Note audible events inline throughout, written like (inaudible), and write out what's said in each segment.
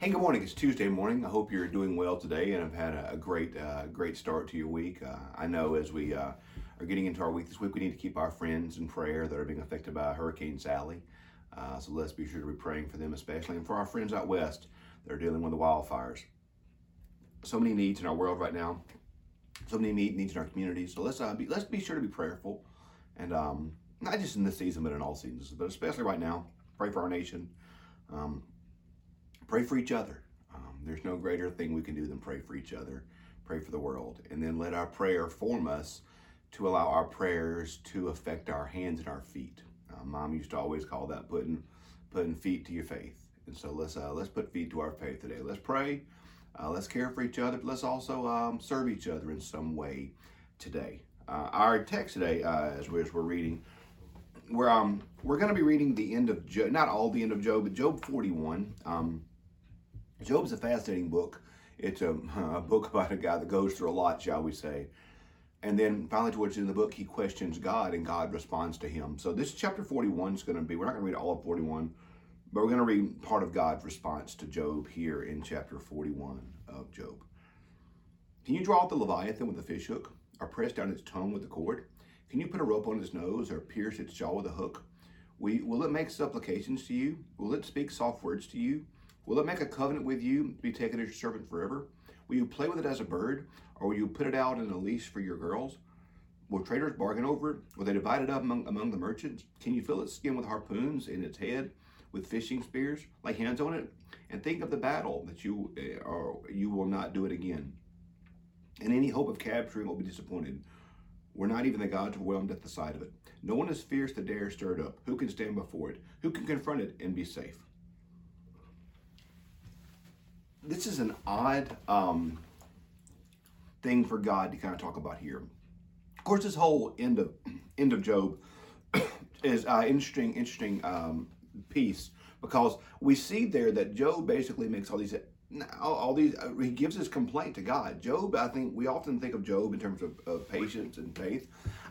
Hey, good morning. It's Tuesday morning. I hope you're doing well today and have had a, great, uh, great start to your week. Uh, I know as we uh, are getting into our week this week, we need to keep our friends in prayer that are being affected by Hurricane Sally. Uh, so let's be sure to be praying for them, especially, and for our friends out west that are dealing with the wildfires. So many needs in our world right now. So many needs in our community. So let's uh, be let's be sure to be prayerful, and um, not just in this season, but in all seasons, but especially right now. Pray for our nation. Um, pray for each other. Um, there's no greater thing we can do than pray for each other, pray for the world, and then let our prayer form us to allow our prayers to affect our hands and our feet. Uh, Mom used to always call that putting putting feet to your faith, and so let's uh, let's put feet to our faith today. Let's pray. Uh, let's care for each other, but let's also um, serve each other in some way today. Uh, our text today, uh, as, we're, as we're reading, we're um, we're going to be reading the end of Job, not all the end of Job, but Job 41. Um, Job's a fascinating book. It's a, (laughs) a, book about a guy that goes through a lot, shall we say. And then finally, towards the end of the book, he questions God and God responds to him. So this chapter 41 is going to be, we're not going to read all of 41, but we're going to read part of God's response to Job here in chapter 41 of Job. Can you draw out the Leviathan with a fish hook, or press down its tongue with a cord? Can you put a rope on its nose, or pierce its jaw with a hook? Will it make supplications to you? Will it speak soft words to you? Will it make a covenant with you be taken as your servant forever? Will you play with it as a bird, or will you put it out in a leash for your girls? Will traders bargain over it? Will they divide it up among, among the merchants? Can you fill its skin with harpoons and its head with fishing spears? Lay hands on it and think of the battle that you uh, or you will not do it again. And any hope of capturing will be disappointed. We're not even the gods overwhelmed at the sight of it. No one is fierce to dare stir it up. Who can stand before it? Who can confront it and be safe? This is an odd um, thing for God to kind of talk about here. Of course, this whole end of end of Job (coughs) is uh, interesting, interesting um, piece because we see there that Job basically makes all these all, these uh, he gives his complaint to God. Job, I think we often think of Job in terms of, of patience and faith.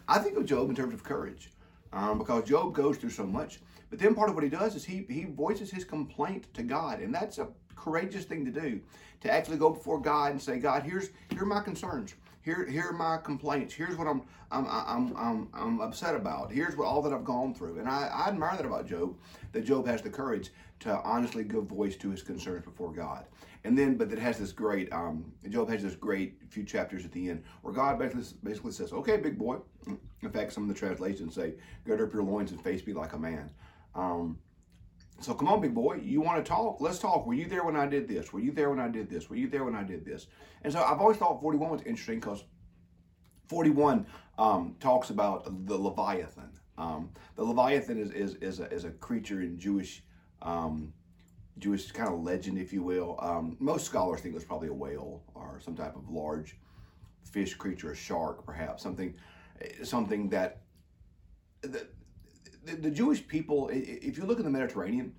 I think of Job in terms of courage um, because Job goes through so much. But then part of what he does is he he voices his complaint to God, and that's a courageous thing to do to actually go before God and say, God, here's here are my concerns. Here, here are my complaints. Here's what I'm, I'm, I'm, I'm, I'm upset about. Here's what all that I've gone through. And I, I admire that about Job, that Job has the courage to honestly give voice to his concerns before God. And then, but it has this great, um, Job has this great few chapters at the end where God basically, basically says, okay, big boy. In fact, some of the translations say, gird up your loins and face me like a man. Um, so come on, big boy, you want to talk? Let's talk. Were you there when I did this? Were you there when I did this? Were you there when I did this? And so I've always thought 41 was interesting because 41 um, talks about the Leviathan. Um, the Leviathan is, is, is, a, is a creature in Jewish um, Jewish kind of legend, if you will. Um, most scholars think it was probably a whale or some type of large fish creature, a shark, perhaps something, something that, that the, the, Jewish people, if you look in the Mediterranean,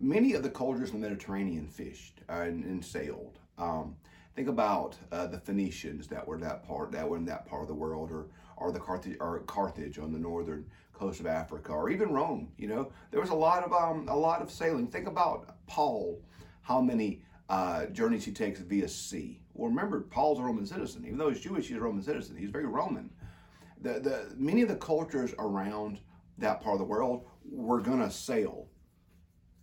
many of the cultures in the Mediterranean fished and, and sailed. Um, think about uh, the Phoenicians that were that part that were in that part of the world, or or the Carthage or Carthage on the northern coast of Africa, or even Rome. You know, there was a lot of um, a lot of sailing. Think about Paul, how many uh, journeys he takes via sea. Well, remember, Paul's a Roman citizen. Even though he's Jewish, he's a Roman citizen. He's very Roman. The, the many of the cultures around that part of the world, we're going to sail.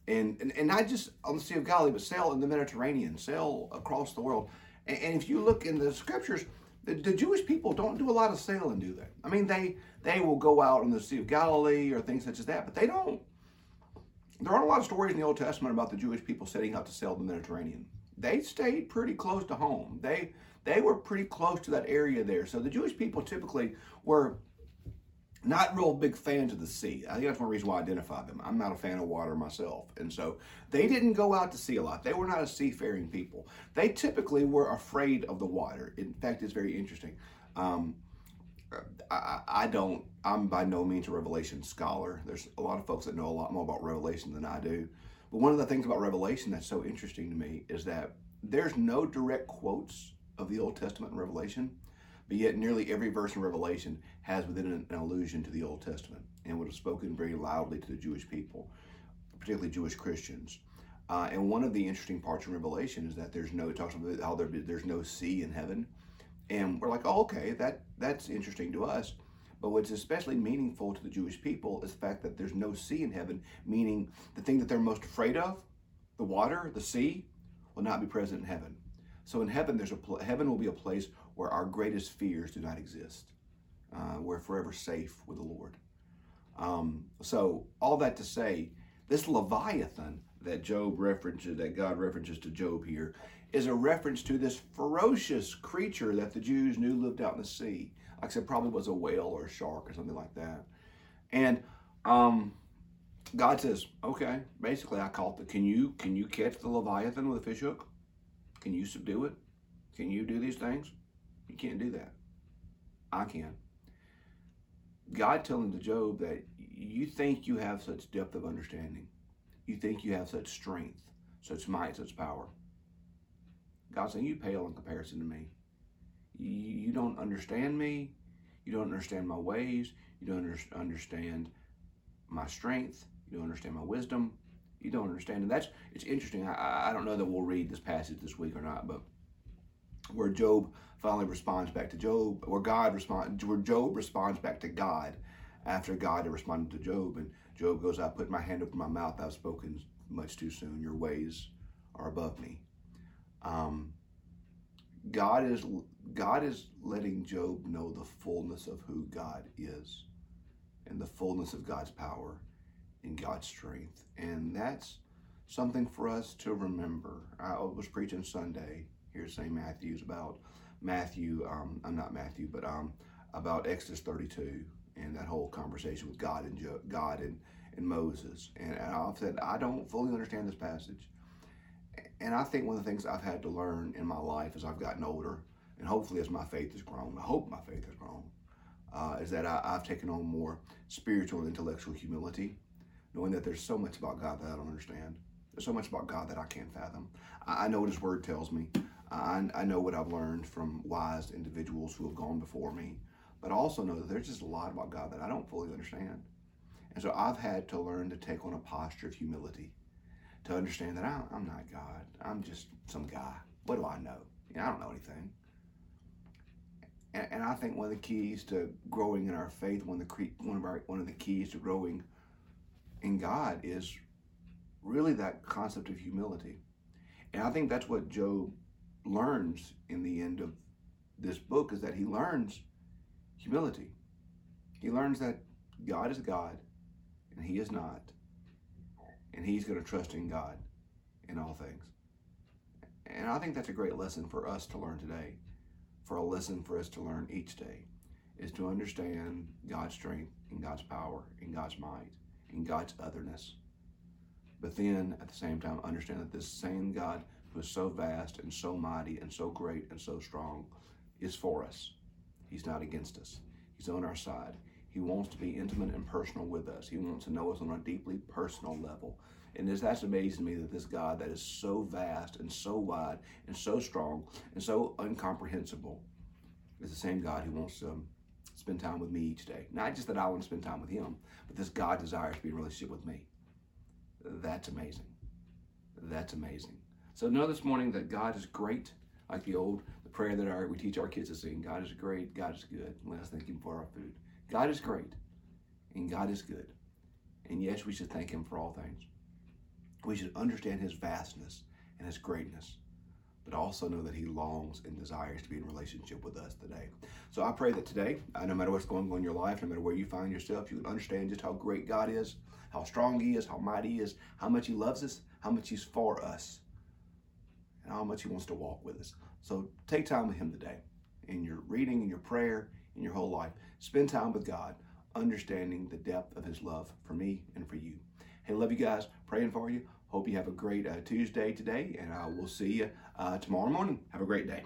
And, and, and not just on the Sea of Galilee, but sail in the Mediterranean, sail across the world. And, and if you look in the scriptures, the, the, Jewish people don't do a lot of sailing, do they? I mean, they they will go out on the Sea of Galilee or things such as that, but they don't. There aren't a lot of stories in the Old Testament about the Jewish people setting out to sail the Mediterranean. They stayed pretty close to home. They they were pretty close to that area there. So the Jewish people typically were not real big fans of the sea. I think that's one reason why I identify them. I'm not a fan of water myself. And so they didn't go out to sea a lot. They were not a seafaring people. They typically were afraid of the water. In fact, it's very interesting. Um, I, I, don't, I'm by no means a Revelation scholar. There's a lot of folks that know a lot more about Revelation than I do. But one of the things about Revelation that's so interesting to me is that there's no direct quotes of the Old Testament in Revelation but yet, nearly every verse in Revelation has within it an allusion to the Old Testament and would have spoken very loudly to the Jewish people, particularly Jewish Christians. Uh, and one of the interesting parts in Revelation is that there's no, it talks about how there, there's no sea in heaven. And we're like, oh, okay, that that's interesting to us. But what's especially meaningful to the Jewish people is the fact that there's no sea in heaven, meaning the thing that they're most afraid of, the water, the sea, will not be present in heaven. So in heaven, there's a pl- heaven will be a place where our greatest fears do not exist. Uh, we're forever safe with the Lord. Um, so all that to say, this Leviathan that Job references, that God references to Job here, is a reference to this ferocious creature that the Jews knew lived out in the sea. Like I said, probably was a whale or a shark or something like that. And um, God says, okay, basically I caught the, can you, can you catch the Leviathan with a fishhook? Can you subdue it? Can you do these things? You can't do that. I can. God telling to Job that you think you have such depth of understanding. You think you have such strength, such might, such power. God saying you pale in comparison to me. You don't understand me. You don't understand my ways. You don't understand my strength. You don't understand my wisdom. You don't understand. And that's, it's interesting. I, I don't know that we'll read this passage this week or not, but where Job finally responds back to Job, where God responds, where Job responds back to God after God had responded to Job. And Job goes, I put my hand over my mouth. I've spoken much too soon. Your ways are above me. Um, God is God is letting Job know the fullness of who God is and the fullness of God's power and God's strength. And that's something for us to remember. I was preaching Sunday here St. Matthew's about Matthew, um, I'm not Matthew, but um, about Exodus 32 and that whole conversation with God and jo- God and, and Moses. And, and I've said, I don't fully understand this passage. And I think one of the things I've had to learn in my life as I've gotten older, and hopefully as my faith has grown, I hope my faith has grown, uh, is that I, I've taken on more spiritual and intellectual humility, knowing that there's so much about God that I don't understand. There's so much about God that I can't fathom. I, I know what His Word tells me. I, I know what I've learned from wise individuals who have gone before me. But I also know that there's just a lot about God that I don't fully understand. And so I've had to learn to take on a posture of humility, to understand that I'm not God. I'm just some guy. What do I know? You know I don't know anything. And, and, I think one of the keys to growing in our faith, one of the one of our one of the keys to growing in God is really that concept of humility. And I think that's what Job learns in the end of this book is that he learns humility. He learns that God is God and he is not. And he's going to trust in God in all things. And I think that's a great lesson for us to learn today, for a lesson for us to learn each day, is to understand God's strength and God's power and God's might and God's otherness. But then at the same time, understand that this same God is so vast and so mighty and so great and so strong is for us. He's not against us. He's on our side. He wants to be intimate and personal with us. He wants to know us on a deeply personal level. And this, that's amazing to me that this God that is so vast and so wide and so strong and so incomprehensible is the same God who wants to um, spend time with me each day. Not just that I want to spend time with him, but this God desires to be in relationship with me. That's amazing. That's amazing. So know this morning that God is great, like the old the prayer that our, we teach our kids to sing God is great, God is good. Let us thank Him for our food. God is great, and God is good. And yes, we should thank Him for all things. We should understand His vastness and His greatness, but also know that He longs and desires to be in relationship with us today. So I pray that today, uh, no matter what's going on in your life, no matter where you find yourself, you can understand just how great God is, how strong He is, how mighty He is, how much He loves us, how much He's for us, and how much He wants to walk with us. So take time with Him today in your reading, in your prayer, in your whole life. Spend time with God, understanding the depth of His love for me and for you. Hey, love you guys. Praying for you. Hope you have a great uh, Tuesday today, and uh, we'll see you uh, tomorrow morning. Have a great day.